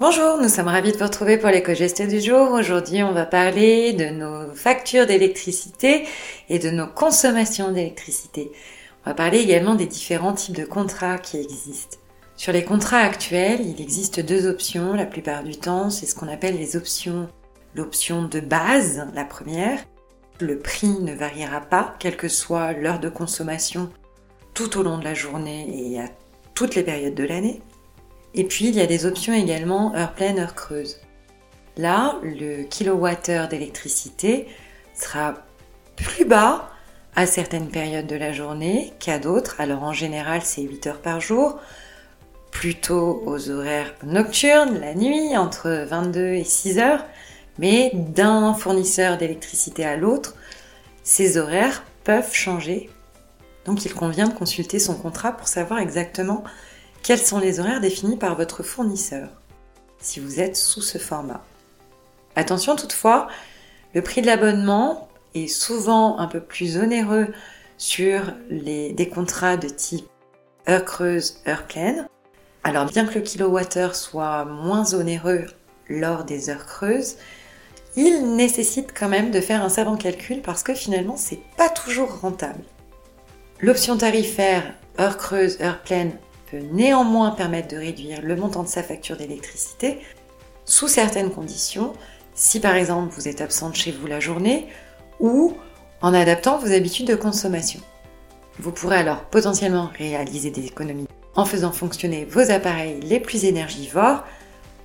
Bonjour, nous sommes ravis de vous retrouver pour l'éco-geste du jour. Aujourd'hui, on va parler de nos factures d'électricité et de nos consommations d'électricité. On va parler également des différents types de contrats qui existent. Sur les contrats actuels, il existe deux options la plupart du temps. C'est ce qu'on appelle les options. L'option de base, la première. Le prix ne variera pas, quelle que soit l'heure de consommation, tout au long de la journée et à toutes les périodes de l'année. Et puis, il y a des options également heure pleine, heure creuse. Là, le kilowattheure d'électricité sera plus bas à certaines périodes de la journée qu'à d'autres. Alors en général, c'est 8 heures par jour, plutôt aux horaires nocturnes, la nuit, entre 22 et 6 heures. Mais d'un fournisseur d'électricité à l'autre, ces horaires peuvent changer. Donc il convient de consulter son contrat pour savoir exactement quels sont les horaires définis par votre fournisseur si vous êtes sous ce format? Attention toutefois, le prix de l'abonnement est souvent un peu plus onéreux sur des contrats de type heure creuse, heure pleine. Alors bien que le kilowattheure soit moins onéreux lors des heures creuses, il nécessite quand même de faire un savant calcul parce que finalement c'est pas toujours rentable. L'option tarifaire heure creuse, heure pleine peut néanmoins permettre de réduire le montant de sa facture d'électricité sous certaines conditions, si par exemple vous êtes absente chez vous la journée ou en adaptant vos habitudes de consommation. Vous pourrez alors potentiellement réaliser des économies en faisant fonctionner vos appareils les plus énergivores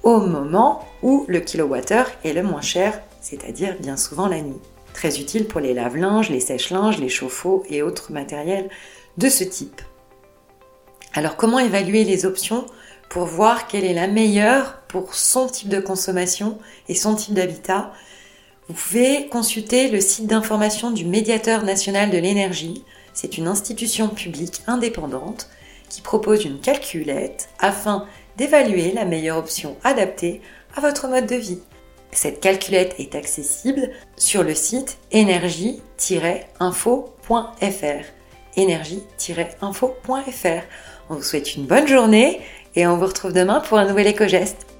au moment où le kilowattheure est le moins cher, c'est-à-dire bien souvent la nuit. Très utile pour les lave-linges, les sèche-linges, les chauffe-eau et autres matériels de ce type. Alors comment évaluer les options pour voir quelle est la meilleure pour son type de consommation et son type d'habitat? Vous pouvez consulter le site d'information du médiateur national de l'énergie. C'est une institution publique indépendante qui propose une calculette afin d'évaluer la meilleure option adaptée à votre mode de vie. Cette calculette est accessible sur le site énergie-info.fr. énergie-info.fr. On vous souhaite une bonne journée et on vous retrouve demain pour un nouvel éco-geste.